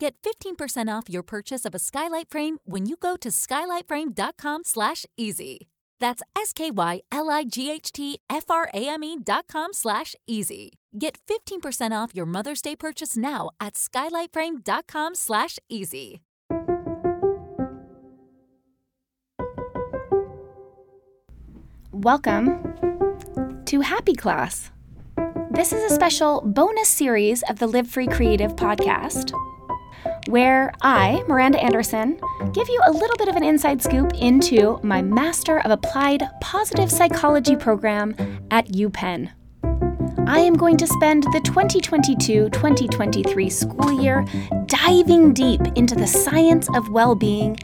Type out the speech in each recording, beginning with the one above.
get 15% off your purchase of a skylight frame when you go to skylightframe.com/easy. That's S K Y L I G H T F R A M E dot com slash easy. Get 15% off your Mother's Day purchase now at skylightframe.com slash easy. Welcome to Happy Class. This is a special bonus series of the Live Free Creative podcast where I, Miranda Anderson, give you a little bit of an inside scoop into my Master of Applied Positive Psychology program at UPenn. I am going to spend the 2022 2023 school year diving deep into the science of well being,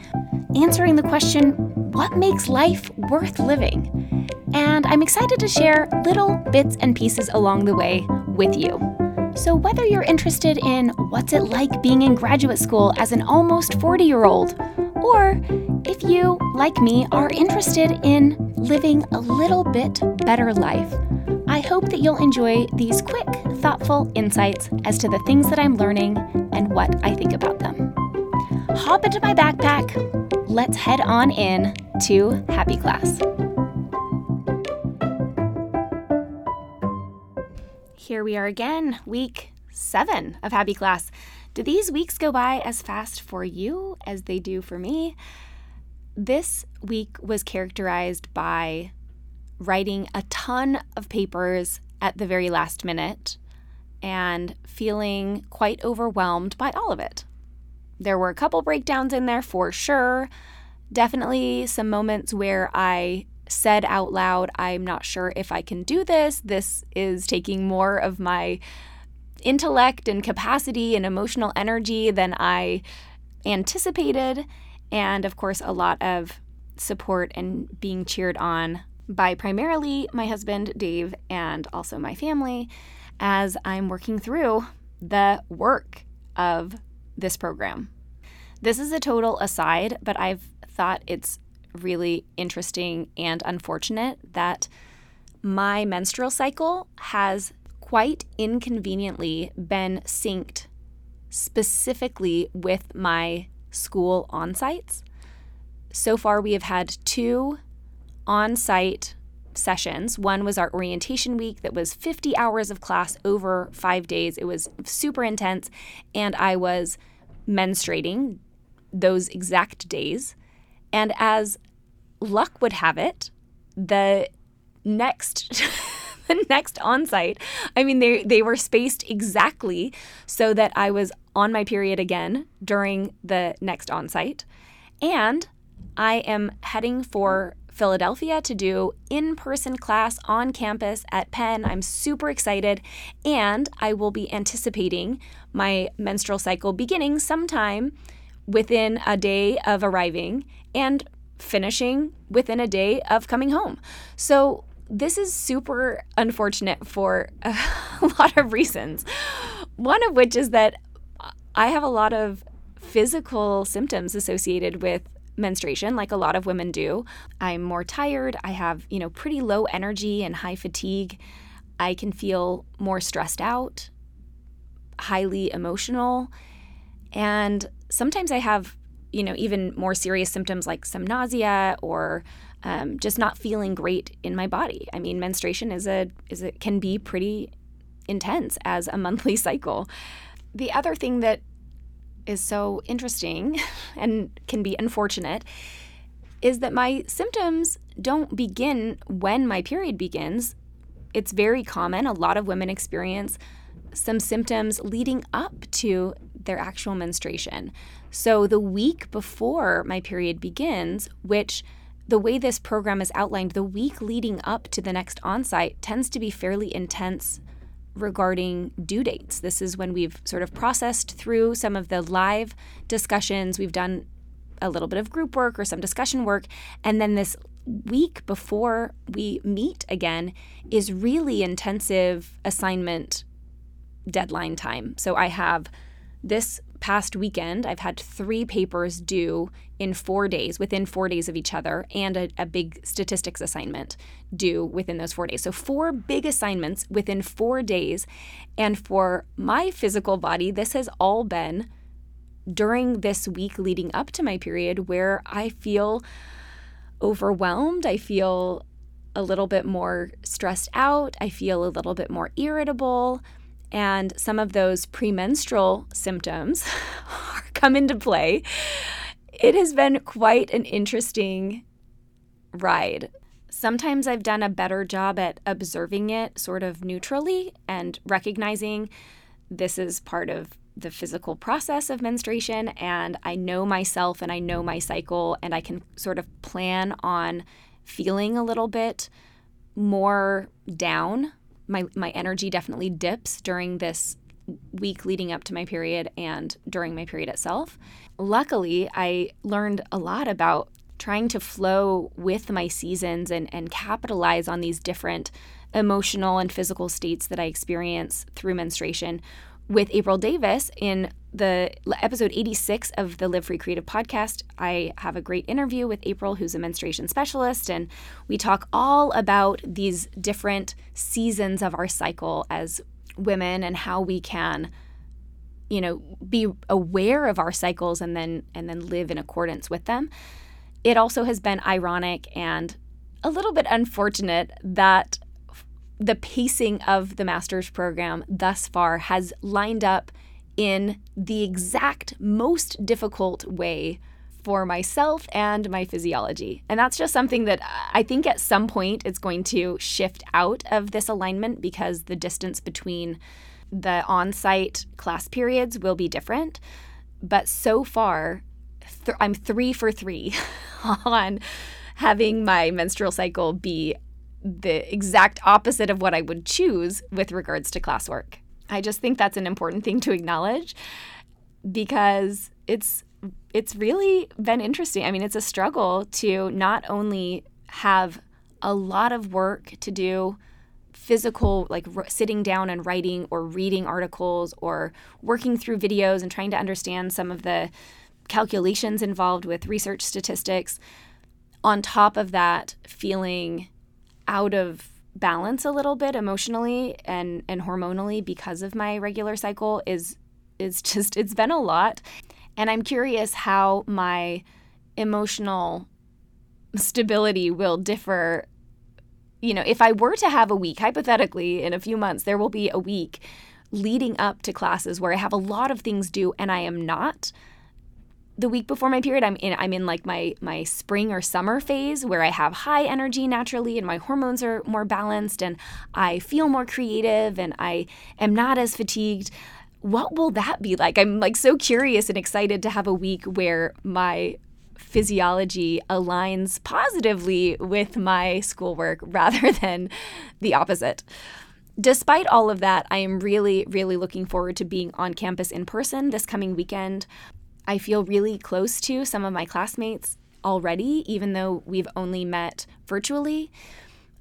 answering the question what makes life worth living? And I'm excited to share little bits and pieces along the way with you. So, whether you're interested in what's it like being in graduate school as an almost 40 year old, or if you, like me, are interested in living a little bit better life, I hope that you'll enjoy these quick, thoughtful insights as to the things that I'm learning and what I think about them. Hop into my backpack. Let's head on in to Happy Class. Here we are again, week seven of Happy Class. Do these weeks go by as fast for you as they do for me? This week was characterized by writing a ton of papers at the very last minute and feeling quite overwhelmed by all of it. There were a couple breakdowns in there for sure. Definitely some moments where I said out loud, I'm not sure if I can do this. This is taking more of my intellect and capacity and emotional energy than I anticipated. And of course, a lot of support and being cheered on by primarily my husband, Dave, and also my family as I'm working through the work of this program. This is a total aside, but I've thought it's really interesting and unfortunate that my menstrual cycle has quite inconveniently been synced specifically with my school on sites. So far, we have had two on site sessions. One was our orientation week that was 50 hours of class over five days. It was super intense, and I was menstruating those exact days. And as luck would have it, the next the next on-site, I mean they they were spaced exactly so that I was on my period again during the next on-site. And I am heading for Philadelphia to do in person class on campus at Penn. I'm super excited, and I will be anticipating my menstrual cycle beginning sometime within a day of arriving and finishing within a day of coming home. So, this is super unfortunate for a lot of reasons. One of which is that I have a lot of physical symptoms associated with menstruation like a lot of women do. I'm more tired, I have, you know, pretty low energy and high fatigue. I can feel more stressed out, highly emotional, and sometimes I have, you know, even more serious symptoms like some nausea or um, just not feeling great in my body. I mean, menstruation is a is it can be pretty intense as a monthly cycle. The other thing that is so interesting and can be unfortunate is that my symptoms don't begin when my period begins. It's very common. A lot of women experience some symptoms leading up to their actual menstruation. So the week before my period begins, which the way this program is outlined, the week leading up to the next onsite tends to be fairly intense regarding due dates. This is when we've sort of processed through some of the live discussions. We've done a little bit of group work or some discussion work. And then this week before we meet again is really intensive assignment deadline time. So I have this past weekend, I've had three papers due in four days, within four days of each other, and a, a, big statistics assignment due within those four days. So, four big assignments within four days. And for my physical body, this has all been during this week leading up to my period where I feel overwhelmed. I feel a little bit more stressed out. I feel a little bit more irritable. And some of those premenstrual symptoms come into play. It has been quite an interesting ride. Sometimes I've done a better job at observing it sort of neutrally and recognizing this is part of the physical process of menstruation and I know myself and I know my cycle and I can sort of plan on feeling a little bit more down. My my energy definitely dips during this week leading up to my period and during my period itself. Luckily, I learned a lot about trying to flow with my seasons and, and capitalize on these different emotional and physical states that I experience through menstruation with April Davis in the episode 86 of the Live Free Creative podcast. I have a great interview with April, who's a menstruation specialist, and we talk all about these different seasons of our cycle as women and how we can you know be aware of our cycles and then and then live in accordance with them it also has been ironic and a little bit unfortunate that the pacing of the master's program thus far has lined up in the exact most difficult way for myself and my physiology. And that's just something that I think at some point it's going to shift out of this alignment because the distance between the on site class periods will be different. But so far, th- I'm three for three on having my menstrual cycle be the exact opposite of what I would choose with regards to classwork. I just think that's an important thing to acknowledge because it's it's really been interesting. I mean, it's a struggle to not only have a lot of work to do physical like r- sitting down and writing or reading articles or working through videos and trying to understand some of the calculations involved with research statistics on top of that feeling out of balance a little bit emotionally and and hormonally because of my regular cycle is is just it's been a lot. And i'm curious how my emotional stability will differ. You know if i were to have a week hypothetically in a few months there will be a week leading up to classes where i have a lot of things due and i am not the week before my period i'm in i'm in like my my spring or summer phase where i have high energy naturally and my hormones are more balanced and i feel more creative and i am not as fatigued. What will that be like? I'm like so curious and excited to have a week where my physiology aligns positively with my schoolwork rather than the opposite. Despite all of that, I am really, really looking forward to being on campus in person this coming weekend. I feel really close to some of my classmates already, even though we've only met virtually.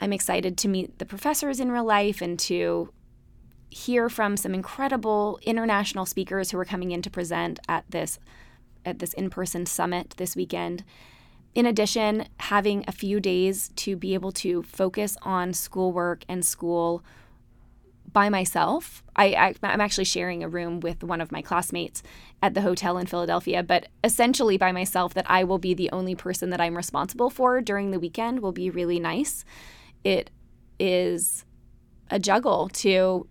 I'm excited to meet the professors in real life and to hear from some incredible international speakers who are coming in to present at this at this in-person summit this weekend. In addition, having a few days to be able to focus on schoolwork and school by myself. I, I am actually sharing a room with one of my classmates at the hotel in Philadelphia, but essentially by myself that I will be the only person that I'm responsible for during the weekend will be really nice. It is a juggle to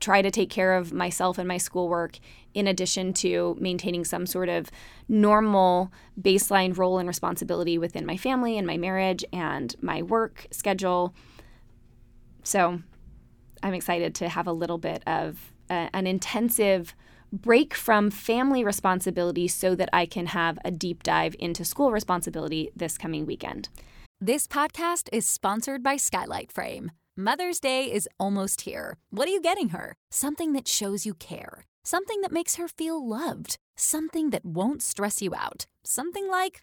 try to take care of myself and my schoolwork in addition to maintaining some sort of normal baseline role and responsibility within my family and my marriage and my work schedule. So I'm excited to have a little bit of a, an intensive break from family responsibility so that I can have a deep dive into school responsibility this coming weekend. This podcast is sponsored by Skylight Frame. Mother's Day is almost here. What are you getting her? Something that shows you care, something that makes her feel loved, something that won't stress you out, something like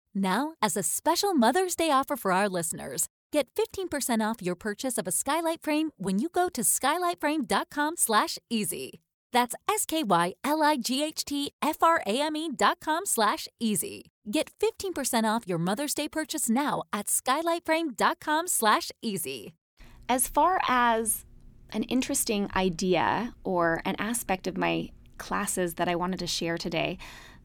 Now, as a special Mother's Day offer for our listeners, Get 15% off your purchase of a skylight frame when you go to skylightframe.com slash easy. That's S-K-Y-L-I-G-H-T-F-R-A-M-E dot com slash easy. Get 15% off your Mother's Day purchase now at skylightframe.com slash easy. As far as an interesting idea or an aspect of my classes that I wanted to share today,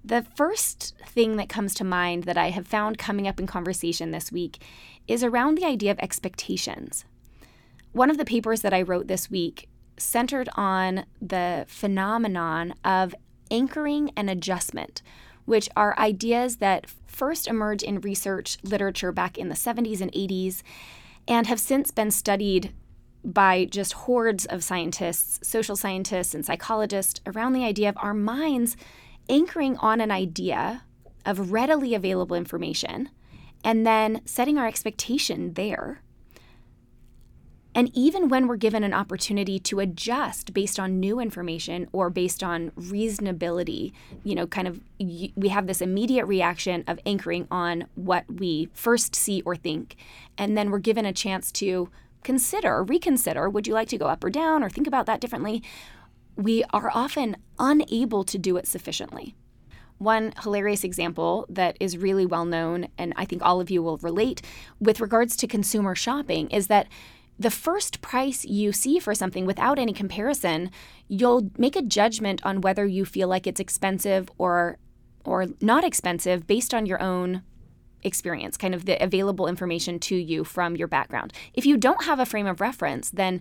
the first thing that comes to mind that I have found coming up in conversation this week is around the idea of expectations. One of the papers that I wrote this week centered on the phenomenon of anchoring and adjustment, which are ideas that first emerged in research literature back in the 70s and 80s and have since been studied by just hordes of scientists, social scientists, and psychologists around the idea of our minds anchoring on an idea of readily available information and then setting our expectation there. And even when we're given an opportunity to adjust based on new information or based on reasonability, you know, kind of we have this immediate reaction of anchoring on what we first see or think. And then we're given a chance to consider, reconsider would you like to go up or down or think about that differently? We are often unable to do it sufficiently. One hilarious example that is really well known, and I think all of you will relate with regards to consumer shopping, is that the first price you see for something without any comparison, you'll make a judgment on whether you feel like it's expensive or or not expensive based on your own experience, kind of the available information to you from your background. If you don't have a frame of reference, then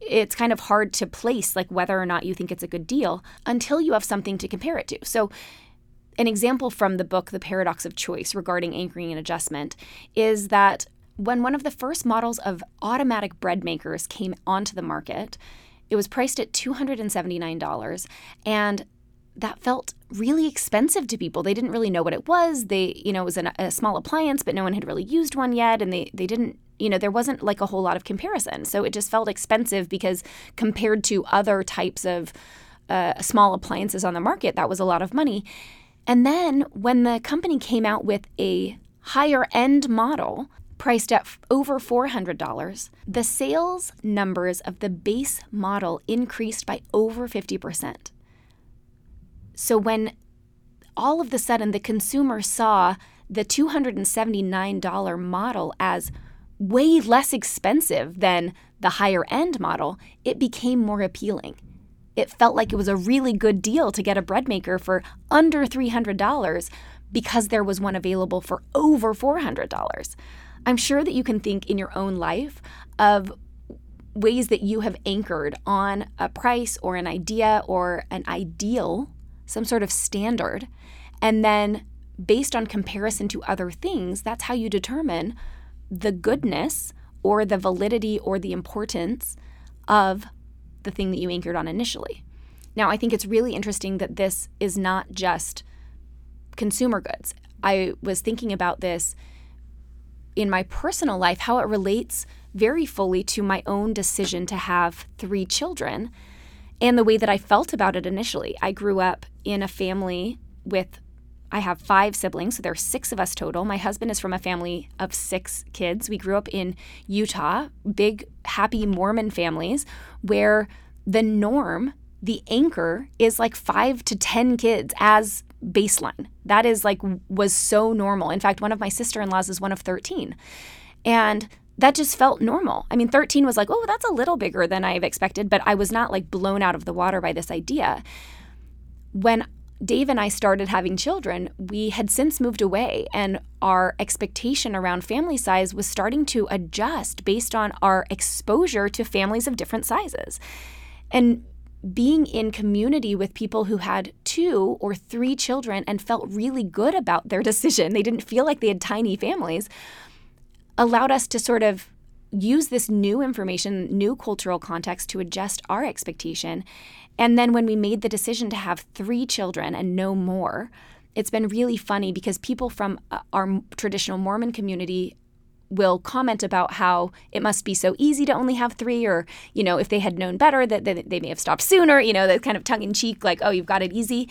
it's kind of hard to place like whether or not you think it's a good deal until you have something to compare it to. So an example from the book The Paradox of Choice regarding anchoring and adjustment is that when one of the first models of automatic bread makers came onto the market, it was priced at $279 and that felt really expensive to people. They didn't really know what it was. They, you know, it was an, a small appliance, but no one had really used one yet and they they didn't you know, there wasn't like a whole lot of comparison. So it just felt expensive because compared to other types of uh, small appliances on the market, that was a lot of money. And then when the company came out with a higher end model priced at over $400, the sales numbers of the base model increased by over 50%. So when all of the sudden the consumer saw the $279 model as way less expensive than the higher end model, it became more appealing. It felt like it was a really good deal to get a bread maker for under $300 because there was one available for over $400. I'm sure that you can think in your own life of ways that you have anchored on a price or an idea or an ideal, some sort of standard, and then based on comparison to other things, that's how you determine the goodness or the validity or the importance of the thing that you anchored on initially. Now, I think it's really interesting that this is not just consumer goods. I was thinking about this in my personal life, how it relates very fully to my own decision to have three children and the way that I felt about it initially. I grew up in a family with I have five siblings, so there are six of us total. My husband is from a family of six kids. We grew up in Utah, big, happy Mormon families, where the norm, the anchor, is like five to 10 kids as baseline. That is like, was so normal. In fact, one of my sister in laws is one of 13. And that just felt normal. I mean, 13 was like, oh, that's a little bigger than I've expected, but I was not like blown out of the water by this idea. When Dave and I started having children, we had since moved away, and our expectation around family size was starting to adjust based on our exposure to families of different sizes. And being in community with people who had two or three children and felt really good about their decision, they didn't feel like they had tiny families, allowed us to sort of use this new information, new cultural context to adjust our expectation. And then when we made the decision to have three children and no more, it's been really funny because people from uh, our traditional Mormon community will comment about how it must be so easy to only have three, or, you know, if they had known better, that they may have stopped sooner, you know, that kind of tongue in cheek, like, oh, you've got it easy.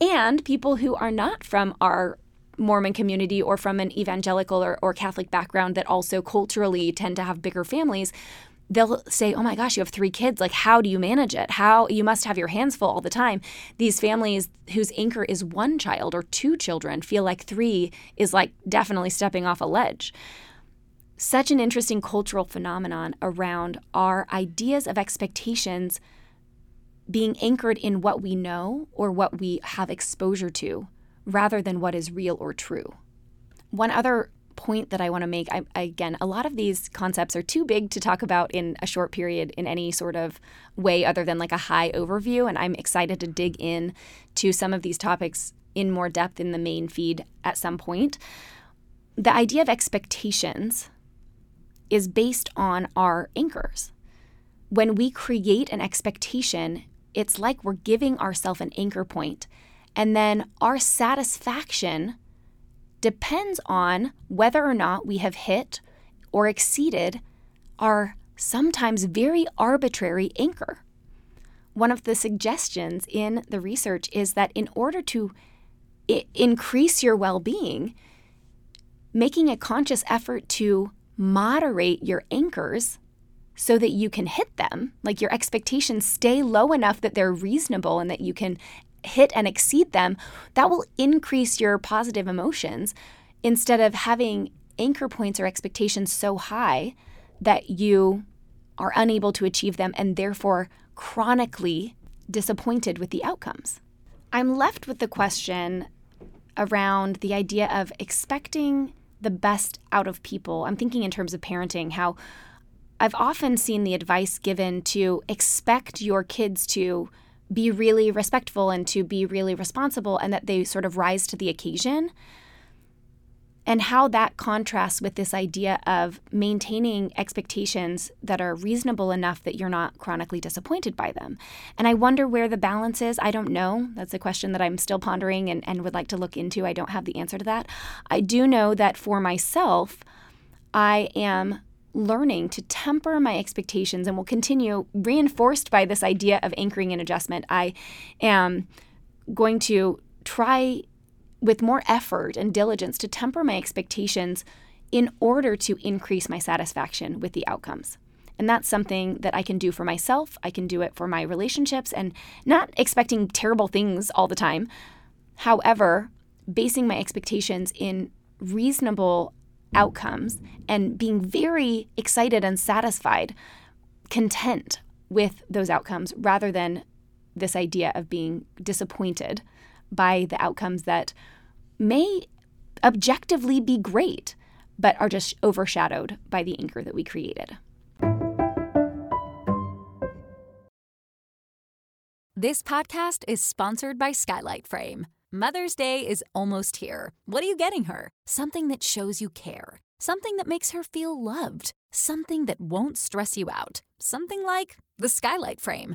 And people who are not from our Mormon community or from an evangelical or, or Catholic background that also culturally tend to have bigger families they'll say, "Oh my gosh, you have 3 kids. Like how do you manage it? How you must have your hands full all the time." These families whose anchor is one child or two children feel like 3 is like definitely stepping off a ledge. Such an interesting cultural phenomenon around our ideas of expectations being anchored in what we know or what we have exposure to rather than what is real or true. One other point that I want to make I, again, a lot of these concepts are too big to talk about in a short period in any sort of way other than like a high overview. And I'm excited to dig in to some of these topics in more depth in the main feed at some point. The idea of expectations is based on our anchors. When we create an expectation, it's like we're giving ourselves an anchor point and then our satisfaction depends on whether or not we have hit or exceeded our sometimes very arbitrary anchor. One of the suggestions in the research is that in order to I- increase your well being, making a conscious effort to moderate your anchors so that you can hit them, like your expectations stay low enough that they're reasonable and that you can hit and exceed them, that will increase your positive emotions instead of having anchor points or expectations so high that you are unable to achieve them and therefore chronically disappointed with the outcomes. I'm left with the question around the idea of expecting the best out of people. I'm thinking in terms of parenting, how I've often seen the advice given to expect your kids to be really respectful and to be really responsible and that they sort of rise to the occasion. And how that contrasts with this idea of maintaining expectations that are reasonable enough that you're not chronically disappointed by them. And I wonder where the balance is. I don't know. That's a question that I'm still pondering and, and would like to look into. I don't have the answer to that. I do know that for myself, I am learning to temper my expectations and will continue reinforced by this idea of anchoring and adjustment. I am going to try with more effort and diligence to temper my expectations in order to increase my satisfaction with the outcomes. And that's something that I can do for myself. I can do it for my relationships and not expecting terrible things all the time. However, basing my expectations in reasonable outcomes and being very excited and satisfied, content with those outcomes rather than this idea of being disappointed by the outcomes that may objectively be great, but are just overshadowed by the anchor that we created. This podcast is sponsored by Skylight Frame. Mother's Day is almost here. What are you getting her? Something that shows you care. Something that makes her feel loved. Something that won't stress you out. Something like the Skylight Frame.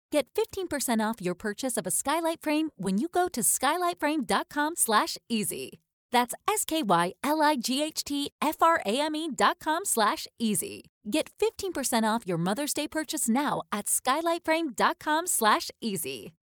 Get 15% off your purchase of a skylight frame when you go to skylightframe.com slash easy. That's S-K-Y-L-I-G-H-T-F-R-A-M-E dot com slash easy. Get 15% off your Mother's Day purchase now at skylightframe.com slash easy.